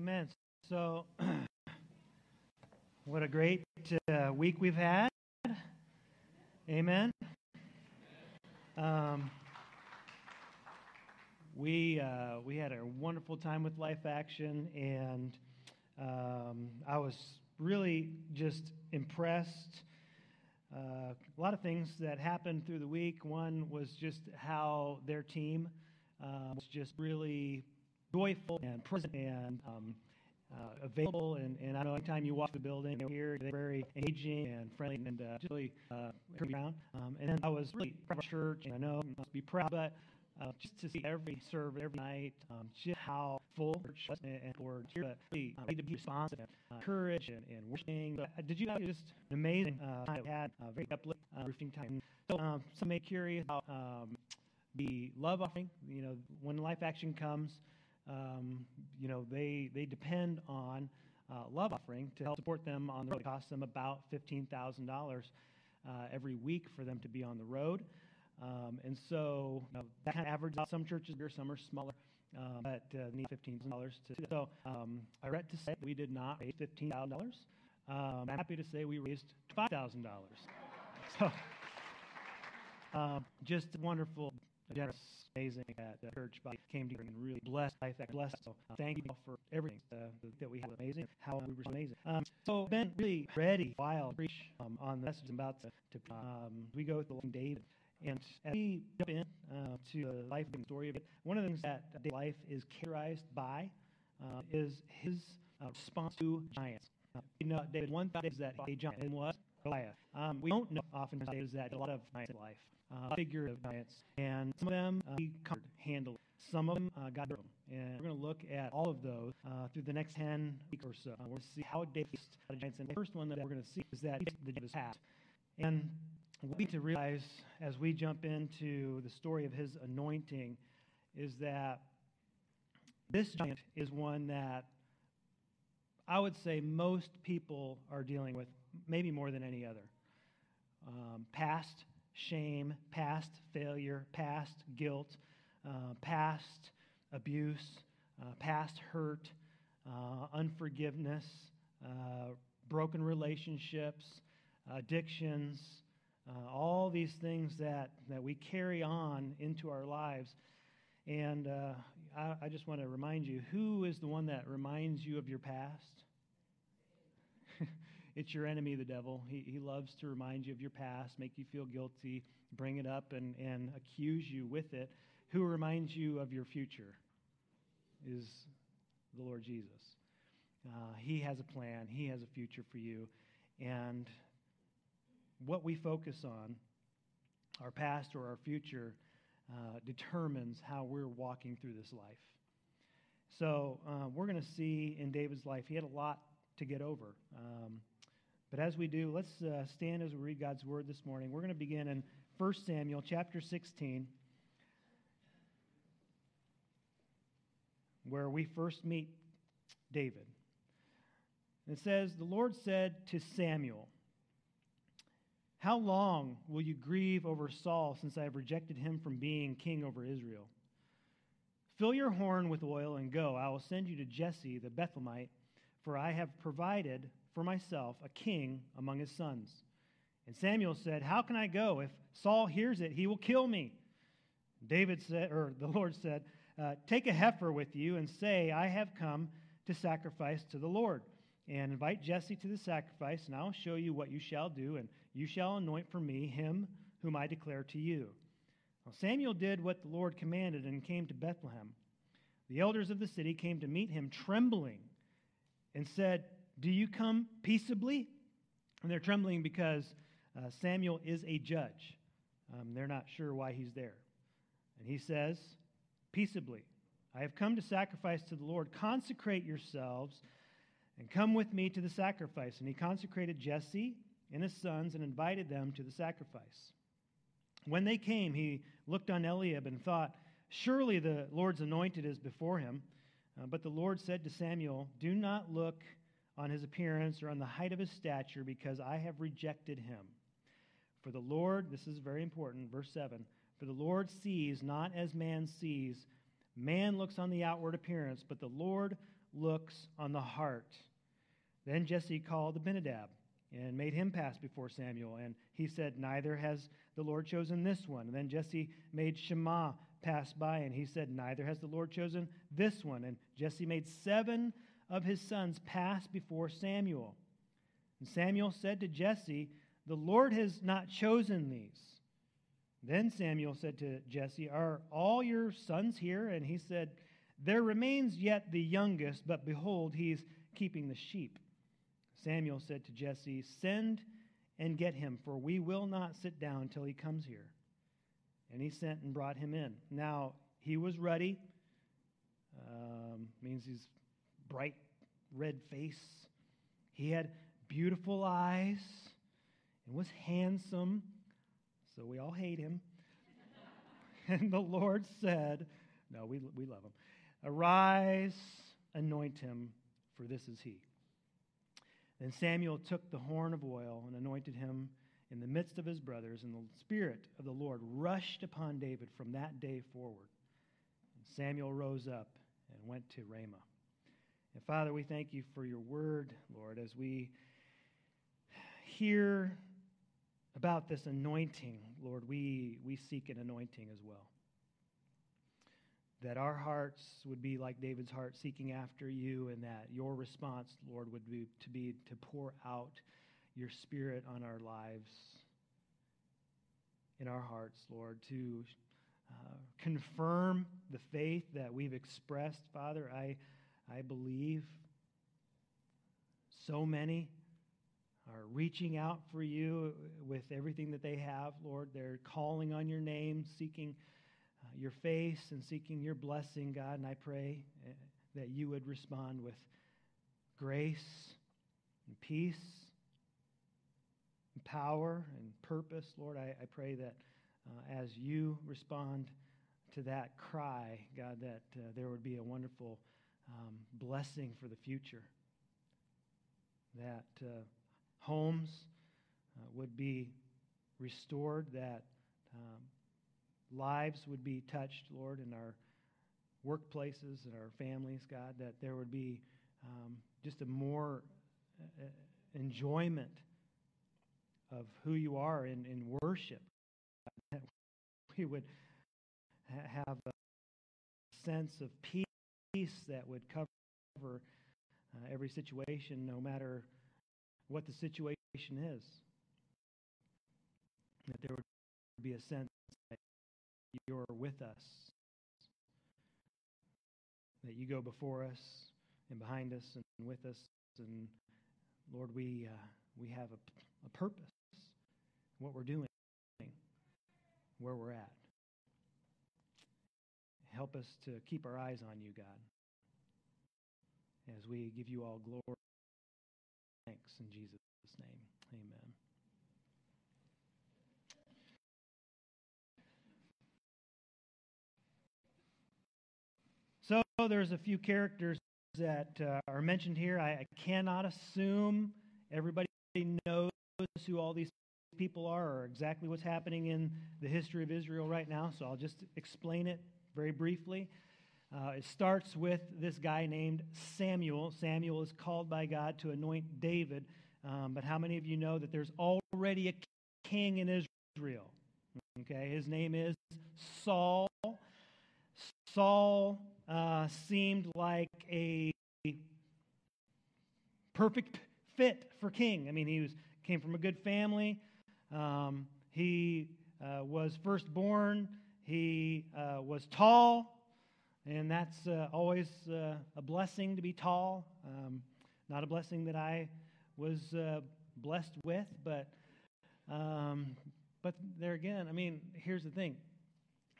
Amen. So, what a great uh, week we've had. Amen. Um, we uh, we had a wonderful time with Life Action, and um, I was really just impressed. Uh, a lot of things that happened through the week. One was just how their team uh, was just really joyful and present and um, uh, available. And, and I know anytime you walk the building, they're here, they're very engaging and friendly and uh, really uh, around. Um, and then I was really proud of church, and I know I must be proud, but uh, just to see every service every night, um, just how full church was and, and here, but really um, to be responsive, uh, courage, and, and worshiping. So, uh, did you have just an amazing uh, time? We had uh, very uplifting uh, roofing time. So um, some may curious about um, the love offering. You know, when Life Action comes, um, you know, they they depend on uh, love offering to help support them on the road. It costs them about fifteen thousand uh, dollars every week for them to be on the road. Um, and so you know, that kind of averages out. Some churches bigger, some are smaller, um, but uh, need fifteen thousand dollars to do that. So um, I regret to say we did not raise fifteen thousand dollars. Um, I'm happy to say we raised five thousand dollars. So um, just wonderful, generous, amazing that the church body came together and really blessed life. That blessed. So uh, thank you all for everything uh, that we had. Amazing. How we were so amazing. Um, so been really ready while preach um, on the message I'm about to. to um, we go with the David. And as we jump in uh, to the life and story of it, one of the things that David's life is characterized by uh, is his uh, response to giants. Uh, you know, David, one thought is that a giant was Goliath. Um, we don't know often is that a lot of giants in life, uh, of giants, and some of them uh, he conquered, handled. Some of them uh, got them. And we're going to look at all of those uh, through the next 10 weeks or so. We're going to see how David faced the giants. And the first one that we're going to see is that the giant is past. And what we need to realize as we jump into the story of his anointing is that this giant is one that I would say most people are dealing with, maybe more than any other. Um, past shame, past failure, past guilt, uh, past abuse, uh, past hurt, uh, unforgiveness, uh, broken relationships, addictions, uh, all these things that, that we carry on into our lives. And uh, I, I just want to remind you who is the one that reminds you of your past? It's your enemy, the devil. He, he loves to remind you of your past, make you feel guilty, bring it up, and, and accuse you with it. Who reminds you of your future is the Lord Jesus. Uh, he has a plan, He has a future for you. And what we focus on, our past or our future, uh, determines how we're walking through this life. So uh, we're going to see in David's life, he had a lot to get over. Um, but as we do, let's uh, stand as we read God's word this morning. We're going to begin in 1 Samuel chapter 16, where we first meet David. It says, The Lord said to Samuel, how long will you grieve over Saul since I have rejected him from being king over Israel? Fill your horn with oil and go. I will send you to Jesse the Bethlehemite, for I have provided for myself a king among his sons. And Samuel said, How can I go? If Saul hears it, he will kill me. David said, or the Lord said, uh, Take a heifer with you and say, I have come to sacrifice to the Lord and invite Jesse to the sacrifice, and I'll show you what you shall do, and you shall anoint for me him whom I declare to you. Well, Samuel did what the Lord commanded and came to Bethlehem. The elders of the city came to meet him trembling and said, Do you come peaceably? And they're trembling because uh, Samuel is a judge. Um, they're not sure why he's there. And he says, Peaceably, I have come to sacrifice to the Lord. Consecrate yourselves and come with me to the sacrifice. And he consecrated Jesse and his sons and invited them to the sacrifice. When they came, he looked on Eliab and thought, Surely the Lord's anointed is before him. Uh, but the Lord said to Samuel, Do not look on his appearance or on the height of his stature, because I have rejected him. For the Lord, this is very important, verse 7 For the Lord sees not as man sees. Man looks on the outward appearance, but the Lord looks on the heart. Then Jesse called Abinadab and made him pass before Samuel. And he said, Neither has the Lord chosen this one. And then Jesse made Shammah pass by, and he said, Neither has the Lord chosen this one. And Jesse made seven of his sons passed before Samuel. And Samuel said to Jesse, The Lord has not chosen these. Then Samuel said to Jesse, Are all your sons here? And he said, There remains yet the youngest, but behold, he's keeping the sheep. Samuel said to Jesse, Send and get him, for we will not sit down till he comes here. And he sent and brought him in. Now, he was ruddy, um, means he's bright red face. He had beautiful eyes and was handsome, so we all hate him. and the Lord said, No, we, we love him. Arise, anoint him, for this is he. Then Samuel took the horn of oil and anointed him in the midst of his brothers, and the Spirit of the Lord rushed upon David from that day forward. And Samuel rose up and went to Ramah. And Father, we thank you for your word, Lord, as we hear about this anointing, Lord, we, we seek an anointing as well that our hearts would be like David's heart, seeking after you, and that your response, Lord, would be to be to pour out your spirit on our lives, in our hearts, Lord, to uh, confirm the faith that we've expressed. Father, I, I believe so many are reaching out for you with everything that they have, Lord. They're calling on your name, seeking uh, your face and seeking your blessing, God. And I pray uh, that you would respond with grace and peace and power and purpose. Lord, I, I pray that uh, as you respond to that cry, God, that uh, there would be a wonderful um, blessing for the future. That uh, homes uh, would be restored, that um, lives would be touched, Lord, in our workplaces and our families, God, that there would be um, just a more uh, enjoyment of who you are in, in worship. That we would ha- have a sense of peace that would cover uh, every situation, no matter what the situation is. That there would be a sense that you're with us, that you go before us and behind us and with us. And Lord, we, uh, we have a, a purpose, what we're doing, where we're at. Help us to keep our eyes on you, God, as we give you all glory. Thanks in Jesus' name. Amen. So there's a few characters that uh, are mentioned here. I, I, cannot assume everybody knows who all these people are or exactly what's happening in the history of Israel right now, so I'll just explain it very briefly. Uh, it starts with this guy named Samuel. Samuel is called by God to anoint David. Um, but how many of you know that there's already a king in Israel? Okay, his name is Saul. Saul uh, seemed like a perfect fit for king. I mean, he was came from a good family. Um, he uh, was firstborn. He uh, was tall, and that's uh, always uh, a blessing to be tall. Um, not a blessing that I was uh, blessed with, but um, but there again, I mean, here's the thing: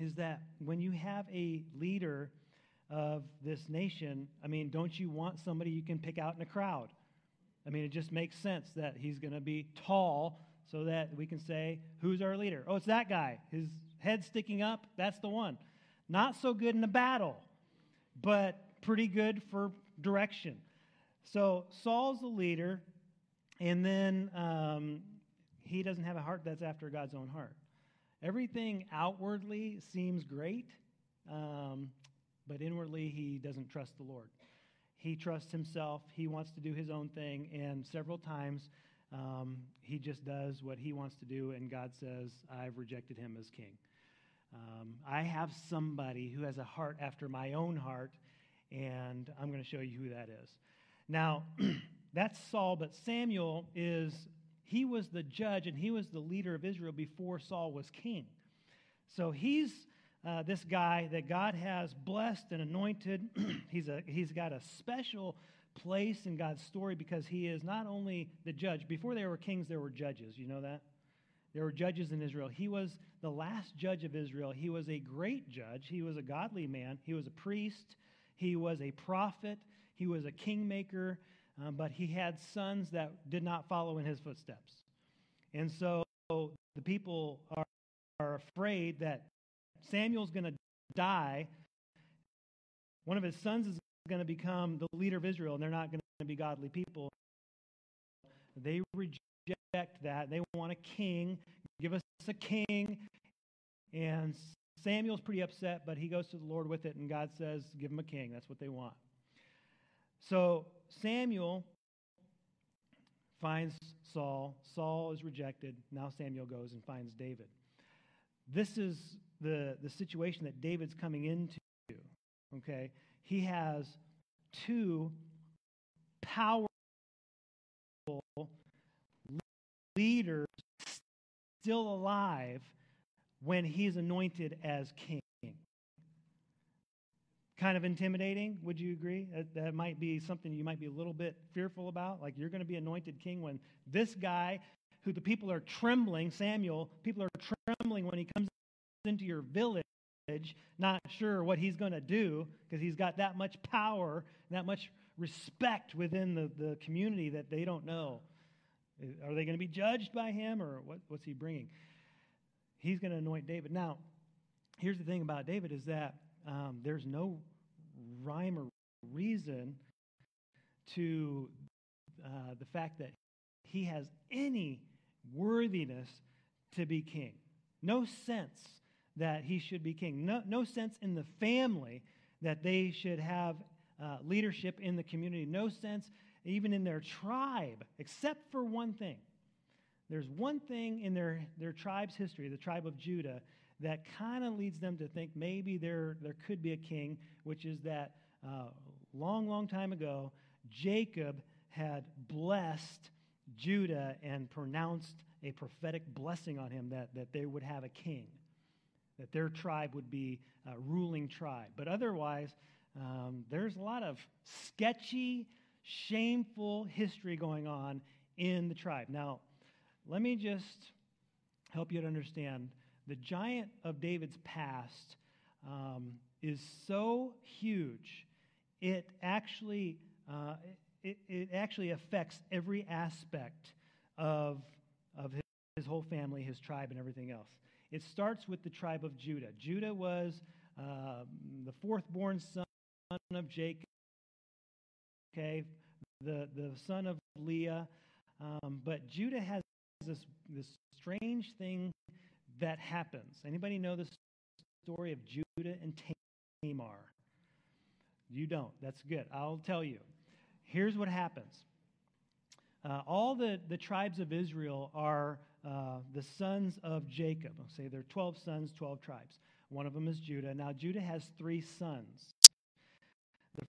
is that when you have a leader of this nation, I mean, don't you want somebody you can pick out in a crowd? I mean, it just makes sense that he's going to be tall so that we can say, who's our leader? Oh, it's that guy. His head sticking up, that's the one. Not so good in a battle, but pretty good for direction. So Saul's the leader, and then um, he doesn't have a heart that's after God's own heart. Everything outwardly seems great, um, but inwardly he doesn't trust the Lord. he trusts himself. He wants to do his own thing. And several times, um, he just does what he wants to do, and God says, I've rejected him as king. Um, I have somebody who has a heart after my own heart, and I'm going to show you who that is. Now, that's Saul, but Samuel is, he was the judge and he was the leader of Israel before Saul was king. So he's uh, this guy that God has blessed and anointed. he's, a, he's got a special place in God's story because he is not only the judge. Before there were kings, there were judges. You know that? There were judges in Israel. He was the last judge of Israel. He was a great judge. He was a godly man. He was a priest. He was a prophet. He was a kingmaker. Um, but he had sons that did not follow in his footsteps. And so the people are, are afraid that Samuel's going to die. One of his sons is going to become the leader of Israel, and they're not going to be godly people. They reject that. They want a king. Give us a king. And Samuel's pretty upset, but he goes to the Lord with it, and God says, Give him a king. That's what they want. So Samuel finds Saul. Saul is rejected. Now Samuel goes and finds David. This is the, the situation that David's coming into. Okay? He has two powerful leaders still alive when he's anointed as king. Kind of intimidating, would you agree? That, that might be something you might be a little bit fearful about. Like you're going to be anointed king when this guy, who the people are trembling, Samuel, people are trembling when he comes into your village, not sure what he's going to do because he's got that much power, that much respect within the, the community that they don't know. Are they going to be judged by him or what, what's he bringing? He's going to anoint David. Now, here's the thing about David is that um, there's no rhyme or reason to uh, the fact that he has any worthiness to be king. No sense that he should be king. No, no sense in the family that they should have uh, leadership in the community. No sense even in their tribe, except for one thing. There's one thing in their, their tribe's history, the tribe of Judah, that kind of leads them to think maybe there, there could be a king, which is that uh, long, long time ago, Jacob had blessed Judah and pronounced a prophetic blessing on him that, that they would have a king, that their tribe would be a ruling tribe. But otherwise, um, there's a lot of sketchy, shameful history going on in the tribe. Now, let me just help you to understand the giant of David's past um, is so huge, it actually, uh, it, it actually affects every aspect of, of his, his whole family, his tribe, and everything else. It starts with the tribe of Judah. Judah was uh, the fourth born son of Jacob, okay, the, the son of Leah. Um, but Judah has this, this strange thing that happens. Anybody know the story of Judah and Tamar? You don't. That's good. I'll tell you. Here's what happens. Uh, all the, the tribes of Israel are uh, the sons of Jacob. I'll say there are 12 sons, 12 tribes. One of them is Judah. Now, Judah has three sons. The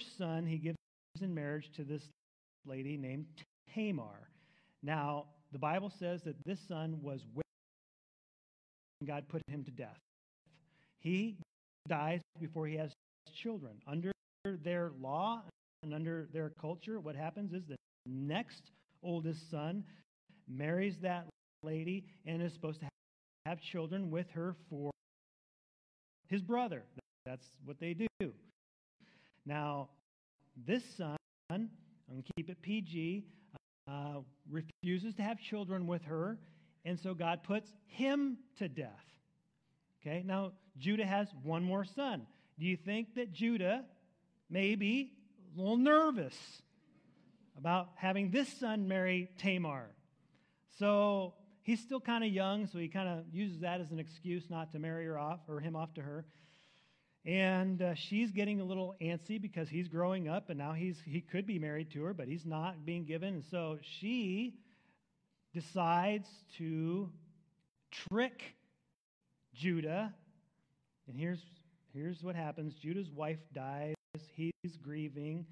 first son he gives in marriage to this lady named Tamar. Now, the Bible says that this son was when God put him to death. He dies before he has children. Under their law and under their culture, what happens is the next oldest son marries that lady and is supposed to have children with her for his brother. That's what they do. Now, this son, I'm going to keep it PG, uh, refuses to have children with her, and so God puts him to death. Okay, now Judah has one more son. Do you think that Judah may be a little nervous about having this son marry Tamar? So he's still kind of young, so he kind of uses that as an excuse not to marry her off or him off to her. And uh, she's getting a little antsy because he's growing up and now he's, he could be married to her, but he's not being given. And so she decides to trick Judah. And here's, here's what happens Judah's wife dies, he's grieving.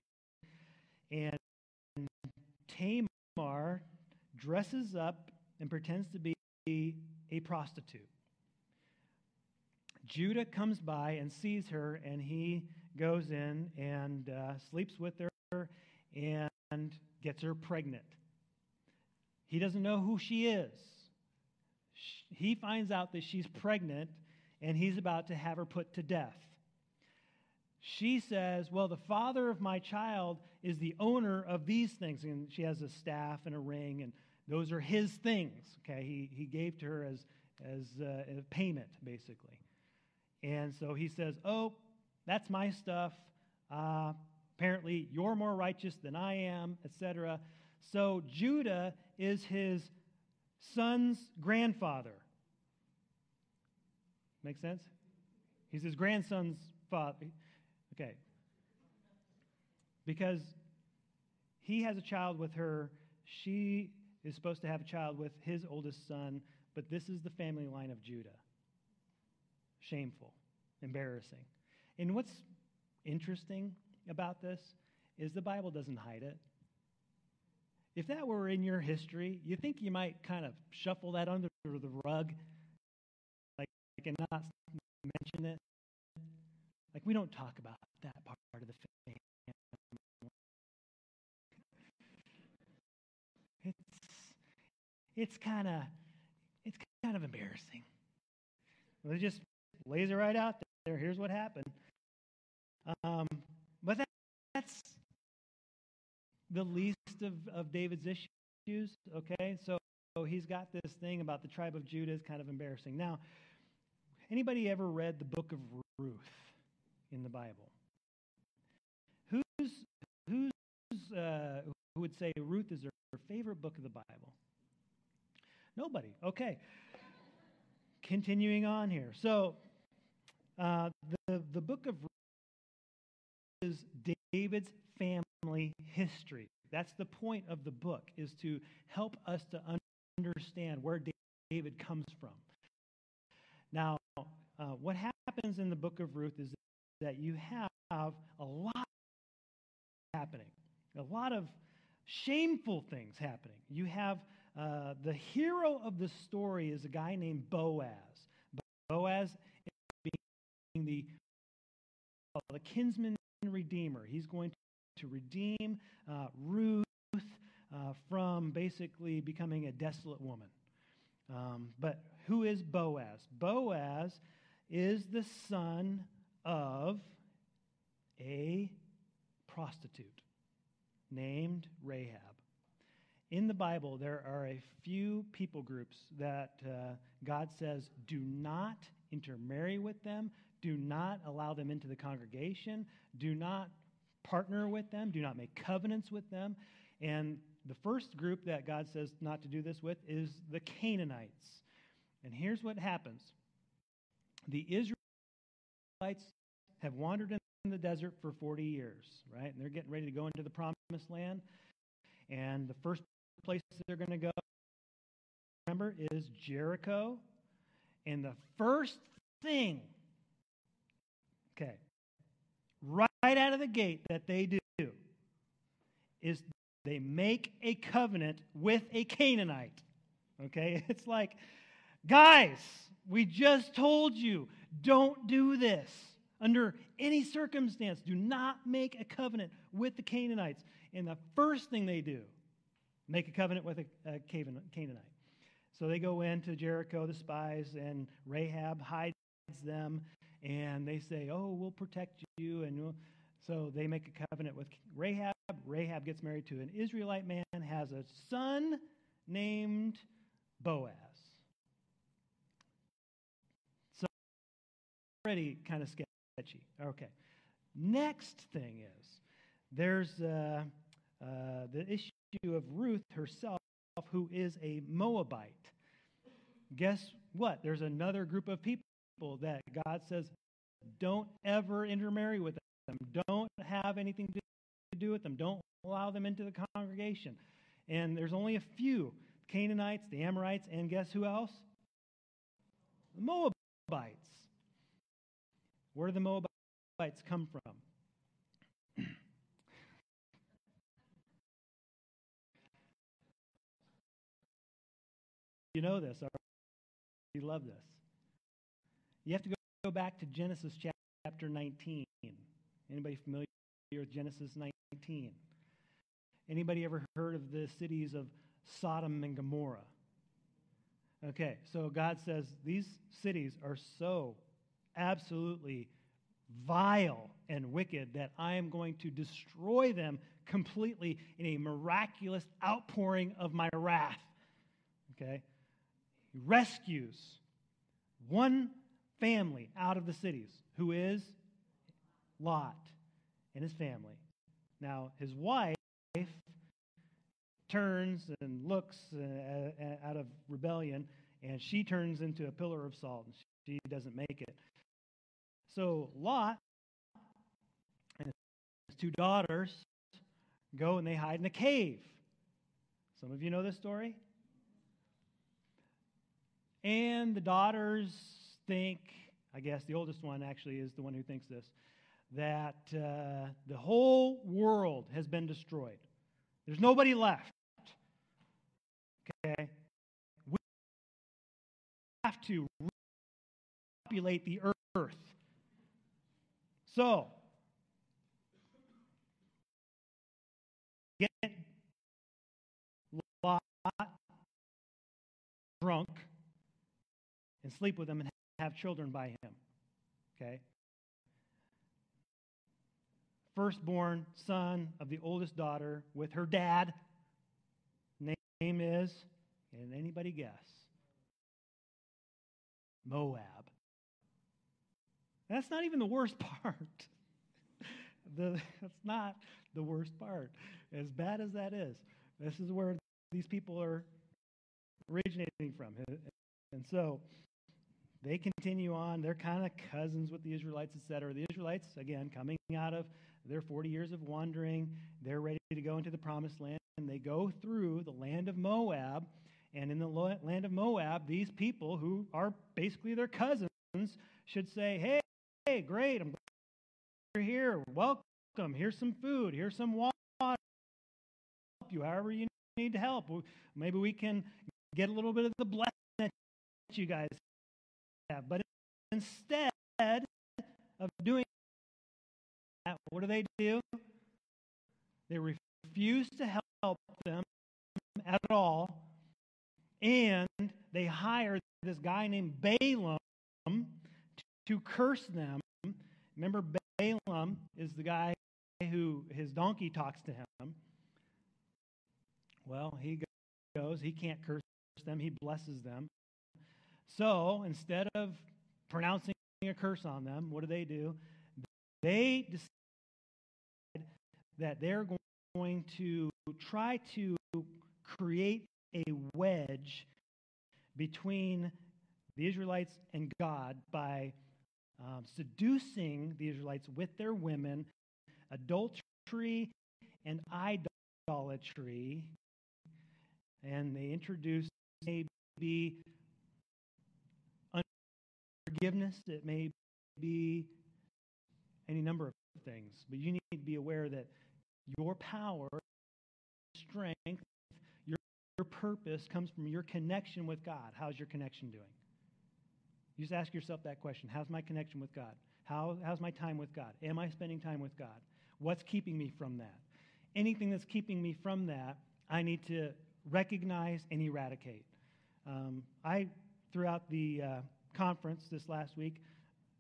And Tamar dresses up and pretends to be a prostitute. Judah comes by and sees her, and he goes in and uh, sleeps with her and gets her pregnant. He doesn't know who she is. He finds out that she's pregnant, and he's about to have her put to death. She says, Well, the father of my child is the owner of these things. And she has a staff and a ring, and those are his things. Okay, he, he gave to her as, as uh, a payment, basically. And so he says, Oh, that's my stuff. Uh, apparently, you're more righteous than I am, etc. So Judah is his son's grandfather. Make sense? He's his grandson's father. Okay. Because he has a child with her, she is supposed to have a child with his oldest son, but this is the family line of Judah shameful, embarrassing. And what's interesting about this is the Bible doesn't hide it. If that were in your history, you think you might kind of shuffle that under the rug, like, and not mention it. Like we don't talk about that part of the family. It's it's kind of it's kind of embarrassing. It just lays it right out there. Here's what happened. Um, but that, that's the least of, of David's issues, okay? So, so he's got this thing about the tribe of Judah is kind of embarrassing. Now, anybody ever read the book of Ruth in the Bible? Who's, who's, uh, who would say Ruth is their favorite book of the Bible? Nobody. Okay. Continuing on here. So, uh, the, the book of Ruth is David's family history. That's the point of the book, is to help us to understand where David comes from. Now, uh, what happens in the book of Ruth is that you have a lot happening, a lot of shameful things happening. You have uh, the hero of the story is a guy named Boaz. Boaz the, uh, the kinsman redeemer. He's going to redeem uh, Ruth uh, from basically becoming a desolate woman. Um, but who is Boaz? Boaz is the son of a prostitute named Rahab. In the Bible, there are a few people groups that uh, God says do not intermarry with them, do not allow them into the congregation. Do not partner with them. Do not make covenants with them. And the first group that God says not to do this with is the Canaanites. And here's what happens the Israelites have wandered in the desert for 40 years, right? And they're getting ready to go into the promised land. And the first place they're going to go, remember, is Jericho. And the first thing Okay. Right out of the gate that they do is they make a covenant with a Canaanite. Okay? It's like, guys, we just told you, don't do this. Under any circumstance, do not make a covenant with the Canaanites. And the first thing they do, make a covenant with a, a Canaanite. So they go into Jericho, the spies, and Rahab hides them and they say, "Oh, we'll protect you," and we'll... so they make a covenant with Rahab. Rahab gets married to an Israelite man, has a son named Boaz. So already kind of sketchy. Okay. Next thing is there's uh, uh, the issue of Ruth herself, who is a Moabite. Guess what? There's another group of people that God says, don't ever intermarry with them. Don't have anything to do with them. Don't allow them into the congregation. And there's only a few Canaanites, the Amorites, and guess who else? The Moabites. Where do the Moabites come from? you know this. You love this. You have to go back to Genesis chapter 19. Anybody familiar with Genesis 19? Anybody ever heard of the cities of Sodom and Gomorrah? Okay, so God says these cities are so absolutely vile and wicked that I am going to destroy them completely in a miraculous outpouring of my wrath. Okay? He rescues one family out of the cities, who is Lot and his family. Now, his wife turns and looks uh, out of rebellion, and she turns into a pillar of salt, and she doesn't make it. So Lot and his two daughters go and they hide in a cave. Some of you know this story? And the daughters think, I guess the oldest one actually is the one who thinks this, that uh, the whole world has been destroyed. There's nobody left. Okay? We have to repopulate the earth. So, get Lot drunk and sleep with him and have children by him. Okay? Firstborn son of the oldest daughter with her dad. Name is, can anybody guess? Moab. That's not even the worst part. the, that's not the worst part. As bad as that is, this is where these people are originating from. And so they continue on. They're kind of cousins with the Israelites, etc. The Israelites, again, coming out of their 40 years of wandering, they're ready to go into the promised land. And they go through the land of Moab. And in the land of Moab, these people who are basically their cousins should say, Hey, hey great, I'm glad you're here. Welcome. Here's some food. Here's some water. Help you however you need to help. Maybe we can get a little bit of the blessing that you guys have. But instead of doing that, what do they do? They refuse to help them at all, and they hire this guy named Balaam to curse them. Remember, Balaam is the guy who his donkey talks to him. Well, he goes, he can't curse them, he blesses them. So instead of pronouncing a curse on them, what do they do? They decide that they're going to try to create a wedge between the Israelites and God by um, seducing the Israelites with their women, adultery and idolatry, and they introduce maybe forgiveness, it may be any number of things. But you need to be aware that your power, strength, your, your purpose comes from your connection with God. How's your connection doing? You just ask yourself that question How's my connection with God? How, how's my time with God? Am I spending time with God? What's keeping me from that? Anything that's keeping me from that, I need to recognize and eradicate. Um, I, throughout the uh, conference this last week,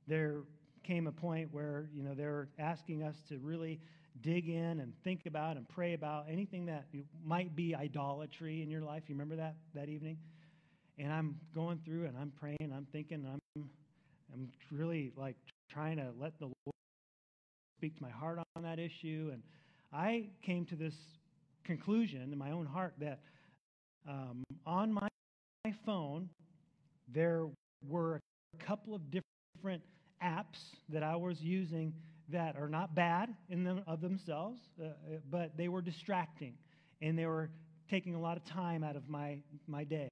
there came a point where you know they're asking us to really dig in and think about and pray about anything that might be idolatry in your life. You remember that that evening? And I'm going through and I'm praying. I'm thinking. I'm I'm really like trying to let the Lord speak to my heart on that issue. And I came to this conclusion in my own heart that um, on my phone there were a couple of different apps that I was using that are not bad in them of themselves, uh, uh, but they were distracting and they were taking a lot of time out of my, my day.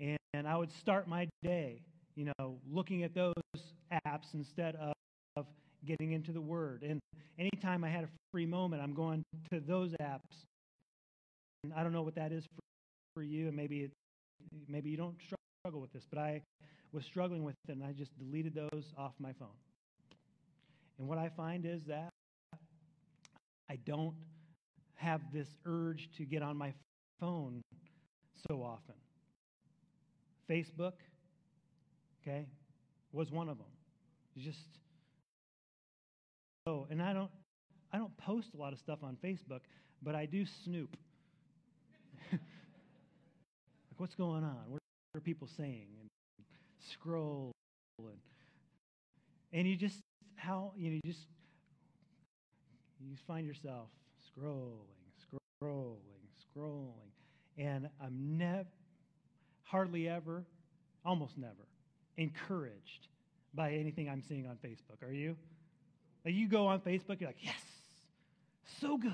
And, and I would start my day, you know, looking at those apps instead of, of getting into the Word. And anytime I had a free moment, I'm going to those apps. And I don't know what that is for, for you, and maybe it, maybe you don't struggle with this, but I was struggling with it, and I just deleted those off my phone. And what I find is that I don't have this urge to get on my phone so often. Facebook, okay, was one of them. just oh, and I don't I don't post a lot of stuff on Facebook, but I do snoop. like what's going on? Are people saying? And scroll and and you just how you know, you just you find yourself scrolling, scrolling, scrolling, and I'm never, hardly ever, almost never, encouraged by anything I'm seeing on Facebook. Are you? Like you go on Facebook, you're like, yes, so good.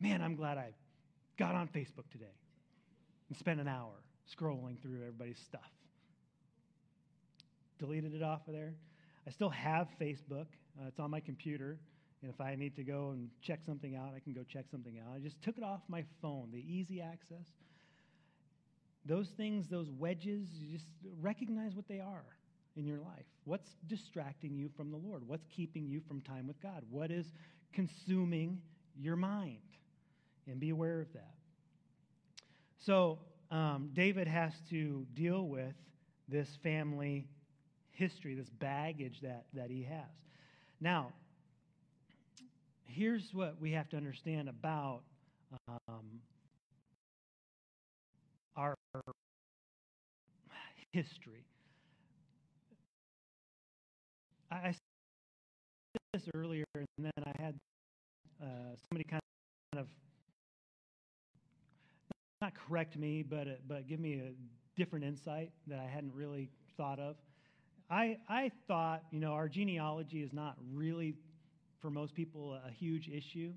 Man, I'm glad I got on Facebook today and spent an hour scrolling through everybody's stuff. Deleted it off of there. I still have Facebook. Uh, it's on my computer. And if I need to go and check something out, I can go check something out. I just took it off my phone, the easy access. Those things, those wedges, you just recognize what they are in your life. What's distracting you from the Lord? What's keeping you from time with God? What is consuming your mind? And be aware of that. So, um, David has to deal with this family history, this baggage that, that he has. Now, here's what we have to understand about um, our history. I, said this earlier, and then I had uh, somebody kind of not correct me, but uh, but give me a different insight that I hadn't really thought of. I, I thought, you know, our genealogy is not really, for most people, a huge issue.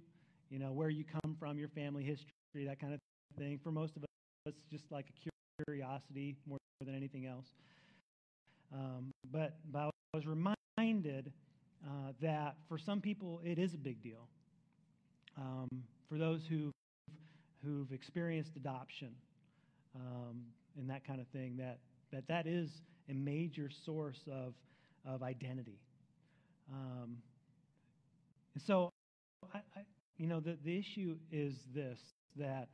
You know, where you come from, your family history, that kind of thing. For most of us, it's just like a curiosity more than anything else. Um, but, but I was reminded uh, that for some people, it is a big deal. Um, for those who've, who've experienced adoption um, and that kind of thing, that that, that is a major source of, of identity. Um, and so, I, I, you know, the, the issue is this that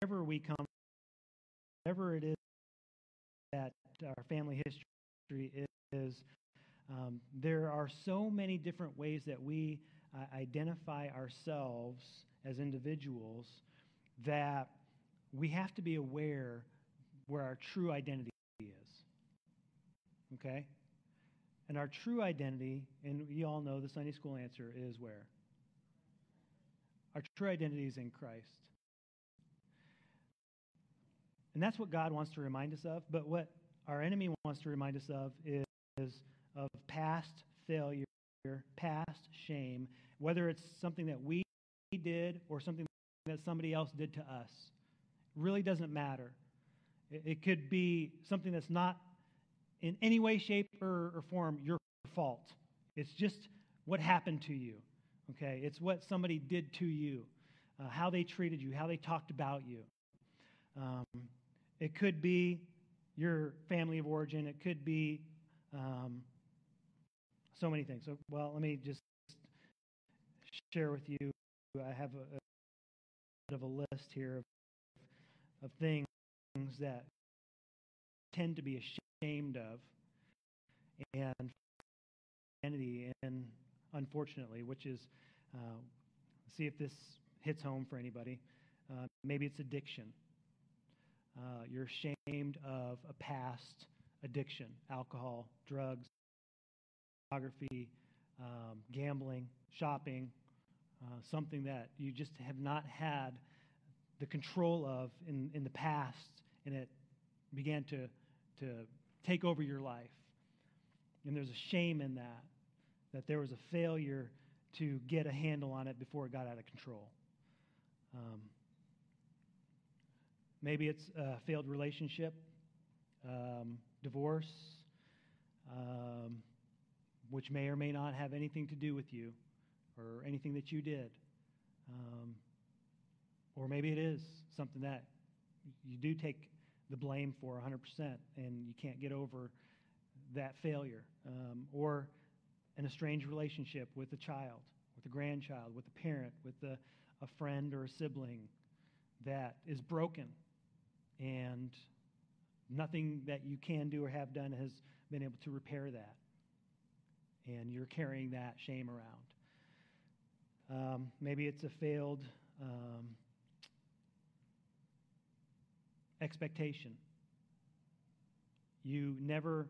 wherever we come, whatever it is that our family history is, um, there are so many different ways that we uh, identify ourselves as individuals that we have to be aware where our true identity is. Okay? And our true identity, and you all know the Sunday school answer is where? Our true identity is in Christ. And that's what God wants to remind us of. But what our enemy wants to remind us of is, is of past failure, past shame, whether it's something that we did or something that somebody else did to us. It really doesn't matter. It, it could be something that's not in any way, shape, or, or form your fault. It's just what happened to you. Okay? It's what somebody did to you, uh, how they treated you, how they talked about you. Um, it could be your family of origin. It could be um, so many things. So, well, let me just share with you. I have a, a bit of a list here of, of things that tend to be ashamed of and identity and unfortunately which is uh, see if this hits home for anybody uh, maybe it's addiction. Uh, you're ashamed of a past addiction alcohol drugs pornography um, gambling shopping uh, something that you just have not had the control of in, in the past and it began to to take over your life. And there's a shame in that, that there was a failure to get a handle on it before it got out of control. Um, maybe it's a failed relationship, um, divorce, um, which may or may not have anything to do with you or anything that you did. Um, or maybe it is something that you do take the blame for 100% and you can't get over that failure. Um, or an estranged relationship with a child, with a grandchild, with a parent, with a, a friend or a sibling that is broken and nothing that you can do or have done has been able to repair that. And you're carrying that shame around. Um, maybe it's a failed um, expectation. You never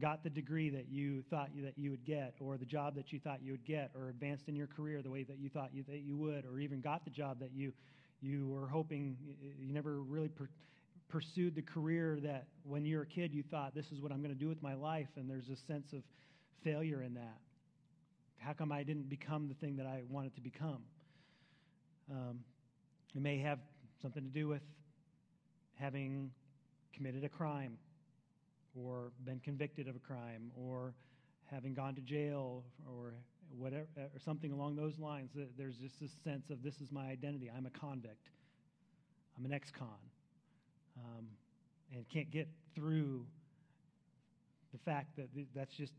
got the degree that you thought you, that you would get, or the job that you thought you would get, or advanced in your career the way that you thought you, that you would, or even got the job that you, you were hoping. You never really per, pursued the career that when you were a kid you thought, this is what I'm going to do with my life, and there's a sense of failure in that. How come I didn't become the thing that I wanted to become? Um, it may have something to do with having committed a crime or been convicted of a crime or having gone to jail or whatever or something along those lines. There's just this sense of this is my identity. I'm a convict. I'm an ex-con. Um, and can't get through the fact that that's just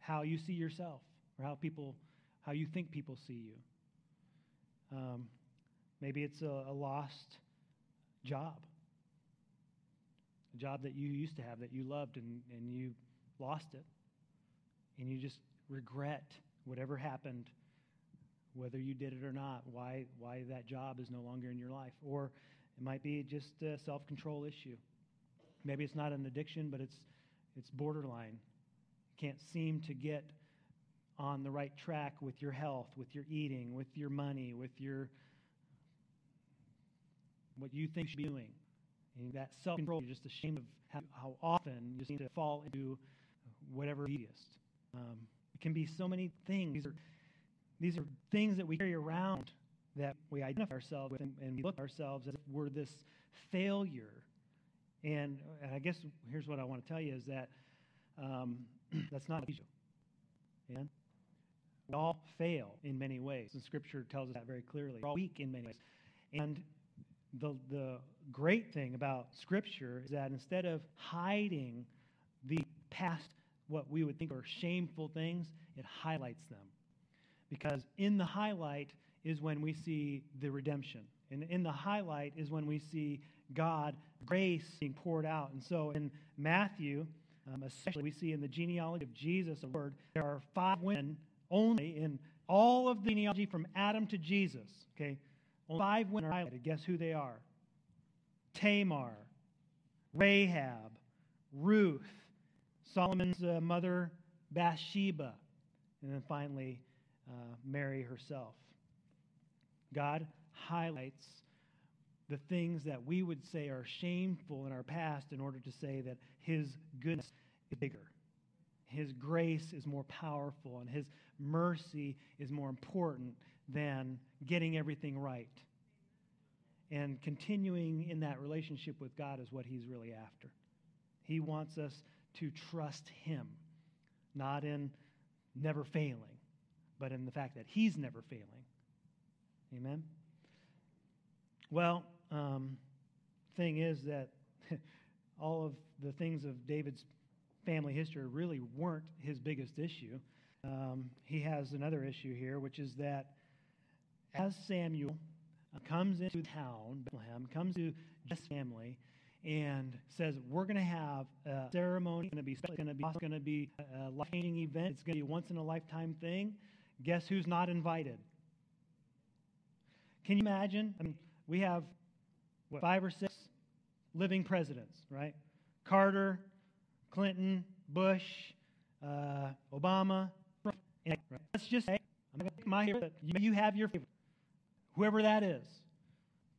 how you see yourself or how people how you think people see you. Um, maybe it's a, a lost job. A job that you used to have that you loved and, and you lost it. And you just regret whatever happened whether you did it or not why why that job is no longer in your life. Or it might be just a self-control issue. Maybe it's not an addiction but it's it's borderline. Can't seem to get on the right track with your health with your eating with your money with your what you think you should be doing and that self control, you're just ashamed of how, how, often you seem to fall into whatever easiest. Um, it can be so many things. These are, these are things that we carry around that we identify ourselves with, and, and we look at ourselves as if we're this failure. And, and I guess here's what I want to tell you is that um, that's not issue. And we all fail in many ways, and Scripture tells us that very clearly. We're all weak in many ways. And the, the great thing about Scripture is that instead of hiding the past, what we would think are shameful things, it highlights them. Because in the highlight is when we see the redemption. And in the highlight is when we see God, grace being poured out. And so in Matthew, um, especially we see in the genealogy of Jesus, the Lord, there are five women only in all of the genealogy from Adam to Jesus. Okay, only five women are highlighted. Guess who they are? Tamar, Rahab, Ruth, Solomon's uh, mother, Bathsheba, and then finally, uh, Mary herself. God highlights the things that we would say are shameful in our past in order to say that His goodness is bigger. His grace is more powerful, and His mercy is more important than getting everything right. And continuing in that relationship with God is what He's really after. He wants us to trust Him, not in never failing, but in the fact that He's never failing. Amen? Well, um, thing is that all of the things of David's family history really weren't his biggest issue. Um, he has another issue here, which is that as Samuel comes into town, Bethlehem, comes to Jesse's family, and says, We're going to have a ceremony. It's going to be It's going to be, it's going to be a life changing event. It's going to be a once in a lifetime thing. Guess who's not invited? Can you imagine? I mean, we have what, five or six living presidents, right? Carter, Clinton, Bush, uh, Obama. And let's just say, I'm going to pick my favorite. You have your favorite whoever that is,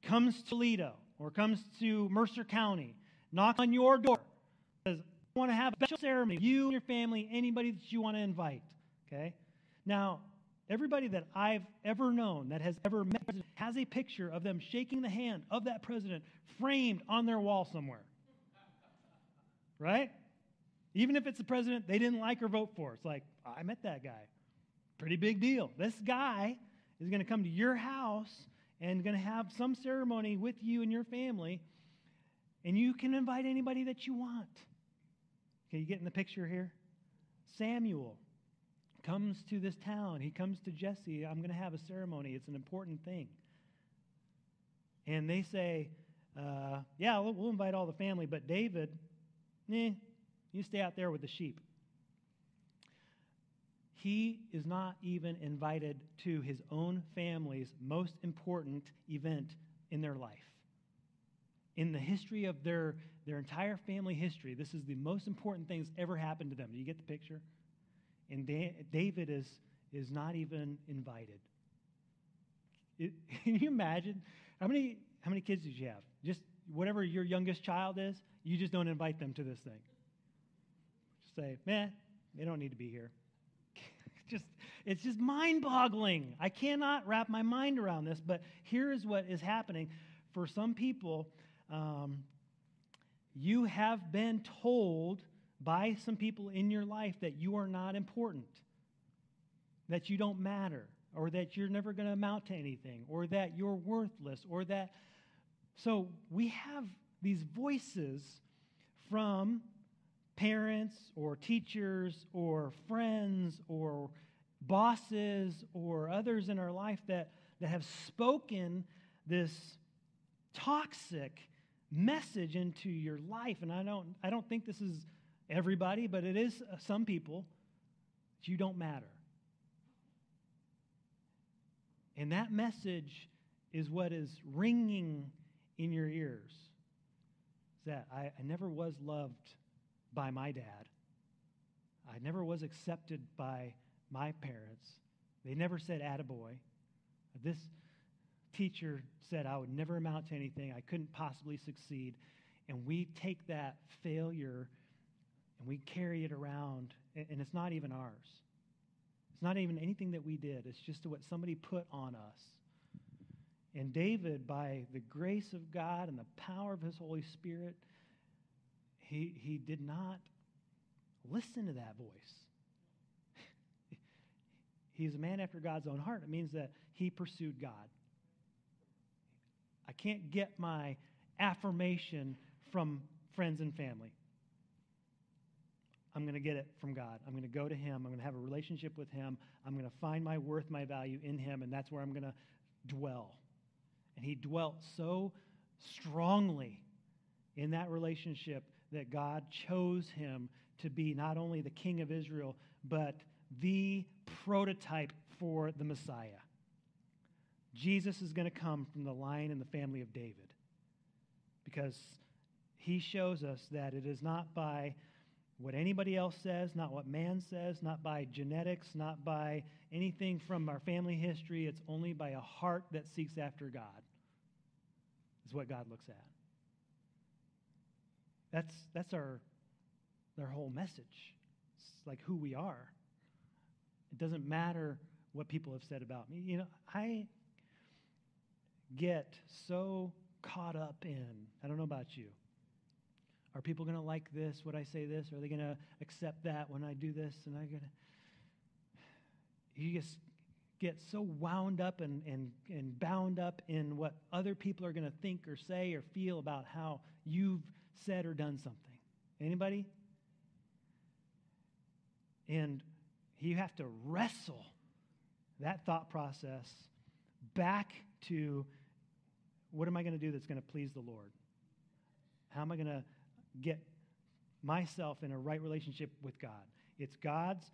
comes to Toledo or comes to Mercer County, knocks on your door, says, I want to have a special ceremony. You and your family, anybody that you want to invite. Okay? Now, everybody that I've ever known that has ever met has a picture of them shaking the hand of that president framed on their wall somewhere. Right? Even if it's the president they didn't like or vote for. It's like, I met that guy. Pretty big deal. This guy is going to come to your house and going to have some ceremony with you and your family, and you can invite anybody that you want. Okay, you getting the picture here? Samuel comes to this town. He comes to Jesse. I'm going to have a ceremony. It's an important thing. And they say, uh, Yeah, we'll, we'll invite all the family, but David, eh, you stay out there with the sheep. He is not even invited to his own family's most important event in their life. In the history of their, their entire family history, this is the most important thing that's ever happened to them. Do you get the picture? And da- David is, is not even invited. It, can you imagine? How many, how many kids did you have? Just whatever your youngest child is, you just don't invite them to this thing. Just say, man, they don't need to be here just it's just mind-boggling. I cannot wrap my mind around this. But here is what is happening for some people. Um, you have been told by some people in your life that you are not important, that you don't matter, or that you're never going to amount to anything, or that you're worthless, or that. So we have these voices from parents or teachers or friends or bosses or others in our life that, that have spoken this toxic message into your life. And I don't, I don't think this is everybody, but it is uh, some people you don't matter. And that message is what is ringing in your ears. Is that I, I never was loved by my dad. I never was accepted by my parents. They never said attaboy. This teacher said I would never amount to anything. I couldn't possibly succeed. And we take that failure and we carry it around, and it's not even ours. It's not even anything that we did, it's just what somebody put on us. And David, by the grace of God and the power of his Holy Spirit, he, he did not listen to that voice. He's a man after God's own heart. It means that he pursued God. I can't get my affirmation from friends and family. I'm going to get it from God. I'm going to go to Him. I'm going to have a relationship with Him. I'm going to find my worth, my value in Him, and that's where I'm going to dwell. And He dwelt so strongly in that relationship that God chose Him to be not only the King of Israel, but the prototype for the Messiah. Jesus is going to come from the line and the family of David because he shows us that it is not by what anybody else says, not what man says, not by genetics, not by anything from our family history. It's only by a heart that seeks after God, is what God looks at. That's, that's our, our whole message. It's like who we are. It doesn't matter what people have said about me. You know, I get so caught up in, I don't know about you. Are people going to like this, Would I say this? Are they going to accept that when I do this? And I going to. You just get so wound up and, and, and bound up in what other people are going to think or say or feel about how you've said or done something. Anybody? And you have to wrestle that thought process back to what am I going to do that's going to please the Lord? How am I going to get myself in a right relationship with God? It's God's,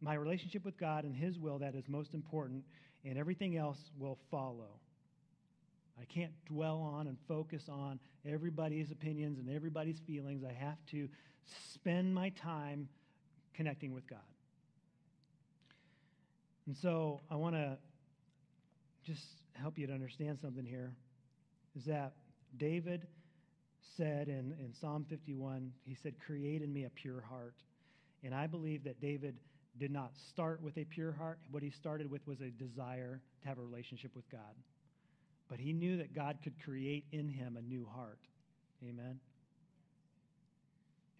my relationship with God and His will that is most important, and everything else will follow. I can't dwell on and focus on everybody's opinions and everybody's feelings. I have to spend my time connecting with God. And so I want to just help you to understand something here is that David said in, in Psalm 51, he said, Create in me a pure heart. And I believe that David did not start with a pure heart. What he started with was a desire to have a relationship with God. But he knew that God could create in him a new heart. Amen.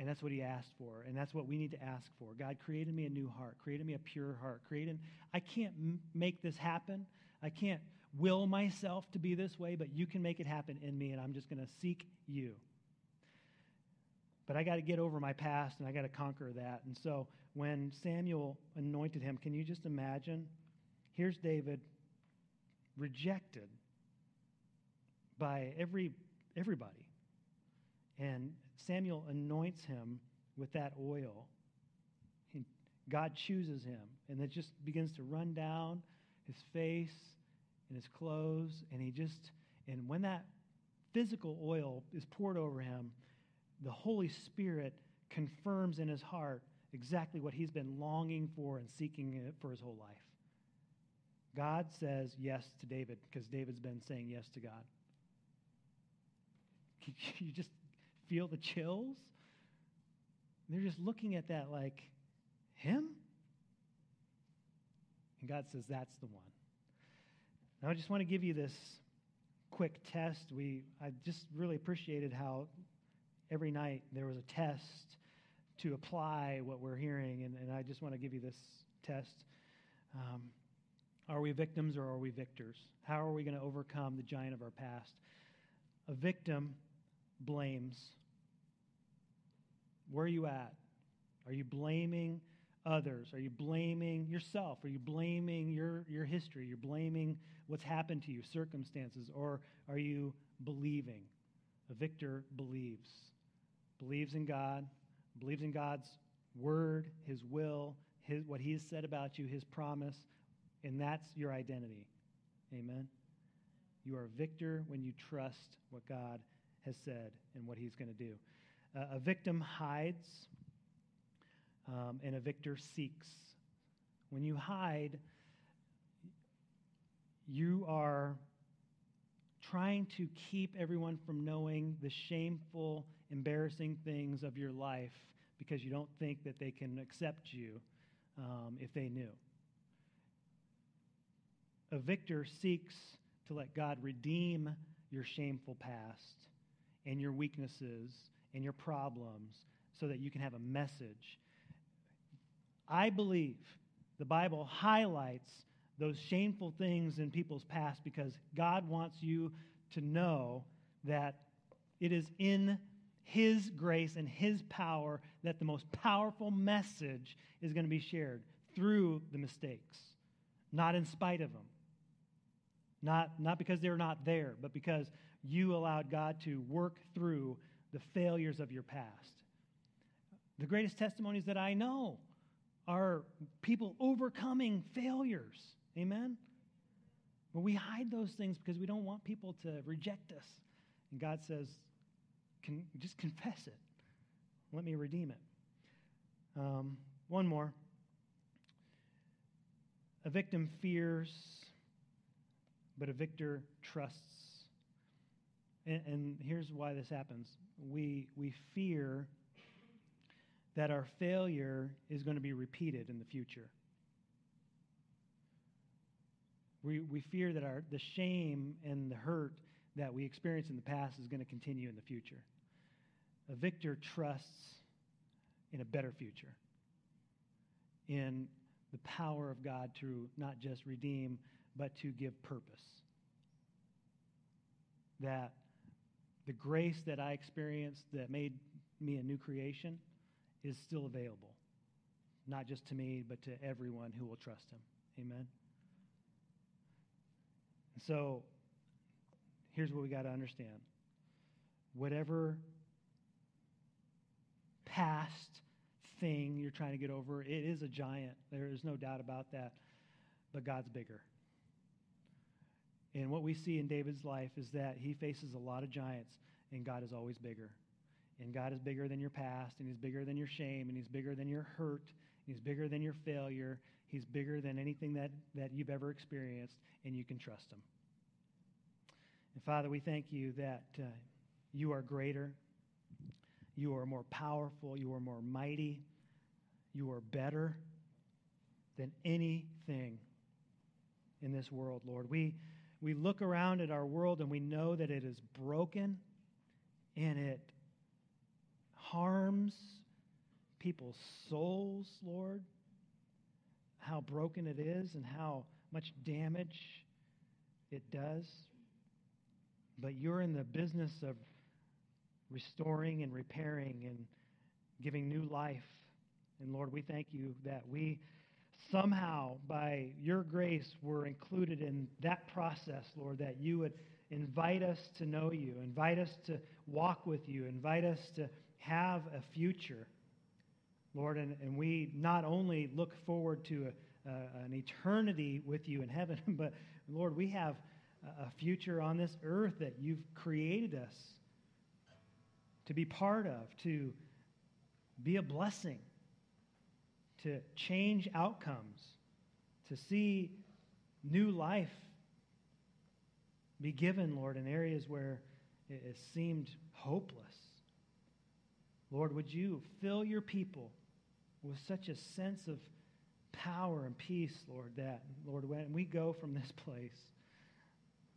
And that's what he asked for. And that's what we need to ask for. God created me a new heart, created me a pure heart, created. I can't m- make this happen. I can't will myself to be this way, but you can make it happen in me, and I'm just going to seek you. But I got to get over my past and I got to conquer that. And so when Samuel anointed him, can you just imagine? Here's David rejected by every everybody. And Samuel anoints him with that oil. God chooses him. And it just begins to run down his face and his clothes. And he just, and when that physical oil is poured over him, the Holy Spirit confirms in his heart exactly what he's been longing for and seeking for his whole life. God says yes to David because David's been saying yes to God. You just feel the chills? They're just looking at that like, him? And God says, that's the one. Now, I just want to give you this quick test. We, I just really appreciated how every night there was a test to apply what we're hearing, and, and I just want to give you this test. Um, are we victims or are we victors? How are we going to overcome the giant of our past? A victim blames. Where are you at? Are you blaming others? Are you blaming yourself? Are you blaming your, your history? You're blaming what's happened to you, circumstances? Or are you believing? A victor believes. Believes in God, believes in God's word, his will, his, what he has said about you, his promise, and that's your identity. Amen. You are a victor when you trust what God has said and what he's going to do. Uh, a victim hides, um, and a victor seeks. When you hide, you are trying to keep everyone from knowing the shameful, embarrassing things of your life because you don't think that they can accept you um, if they knew. A victor seeks to let God redeem your shameful past and your weaknesses and your problems so that you can have a message. I believe the Bible highlights those shameful things in people's past because God wants you to know that it is in His grace and His power that the most powerful message is going to be shared through the mistakes, not in spite of them. Not, not because they're not there, but because you allowed God to work through the failures of your past. The greatest testimonies that I know are people overcoming failures. Amen? But we hide those things because we don't want people to reject us. And God says, Can, just confess it. Let me redeem it. Um, one more. A victim fears, but a victor trusts and, and here's why this happens we, we fear that our failure is going to be repeated in the future. We, we fear that our, the shame and the hurt that we experienced in the past is going to continue in the future. A victor trusts in a better future, in the power of God to not just redeem, but to give purpose. That the grace that I experienced that made me a new creation is still available, not just to me, but to everyone who will trust him. Amen. So here's what we got to understand whatever past thing you're trying to get over, it is a giant. There is no doubt about that. But God's bigger. And what we see in David's life is that he faces a lot of giants, and God is always bigger. And God is bigger than your past, and He's bigger than your shame, and He's bigger than your hurt, and He's bigger than your failure. He's bigger than anything that, that you've ever experienced, and you can trust Him. And Father, we thank you that uh, you are greater, you are more powerful, you are more mighty, you are better than anything in this world, Lord. We, we look around at our world and we know that it is broken and it harms people's souls, Lord. How broken it is and how much damage it does. But you're in the business of restoring and repairing and giving new life. And Lord, we thank you that we somehow, by your grace, we're included in that process, Lord, that you would invite us to know you, invite us to walk with you, invite us to have a future. Lord, and, and we not only look forward to a, uh, an eternity with you in heaven, but Lord, we have a future on this earth that you've created us to be part of, to be a blessing, to change outcomes, to see new life be given, Lord, in areas where it, seemed hopeless. Lord, would you fill your people with such a sense of power and peace, Lord, that, Lord, when we go from this place,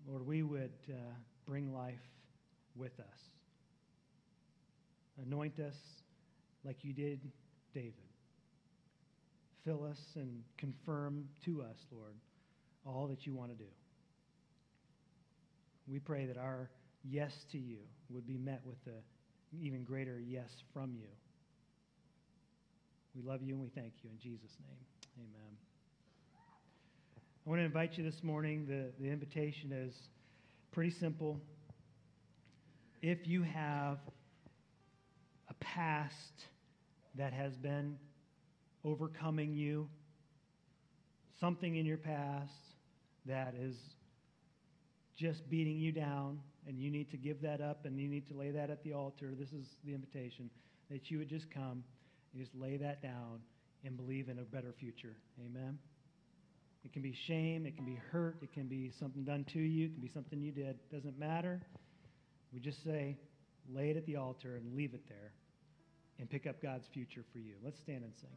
Lord, we would uh, bring life with us. Anoint us like you did David. Fill us and confirm to us, Lord, all that you want to do. We pray that our yes to you would be met with an even greater yes from you. We love you and we thank you in Jesus' name. Amen. I want to invite you this morning. The, the invitation is pretty simple. If you have a past that has been overcoming you, something in your past that is just beating you down, and you need to give that up and you need to lay that at the altar, this is the invitation that you would just come and just lay that down and believe in a better future. Amen. It can be shame, it can be hurt, it can be something done to you, it can be something you did. It Doesn't matter. We just say, lay it at the altar and leave it there and pick up God's future for you. Let's stand and sing.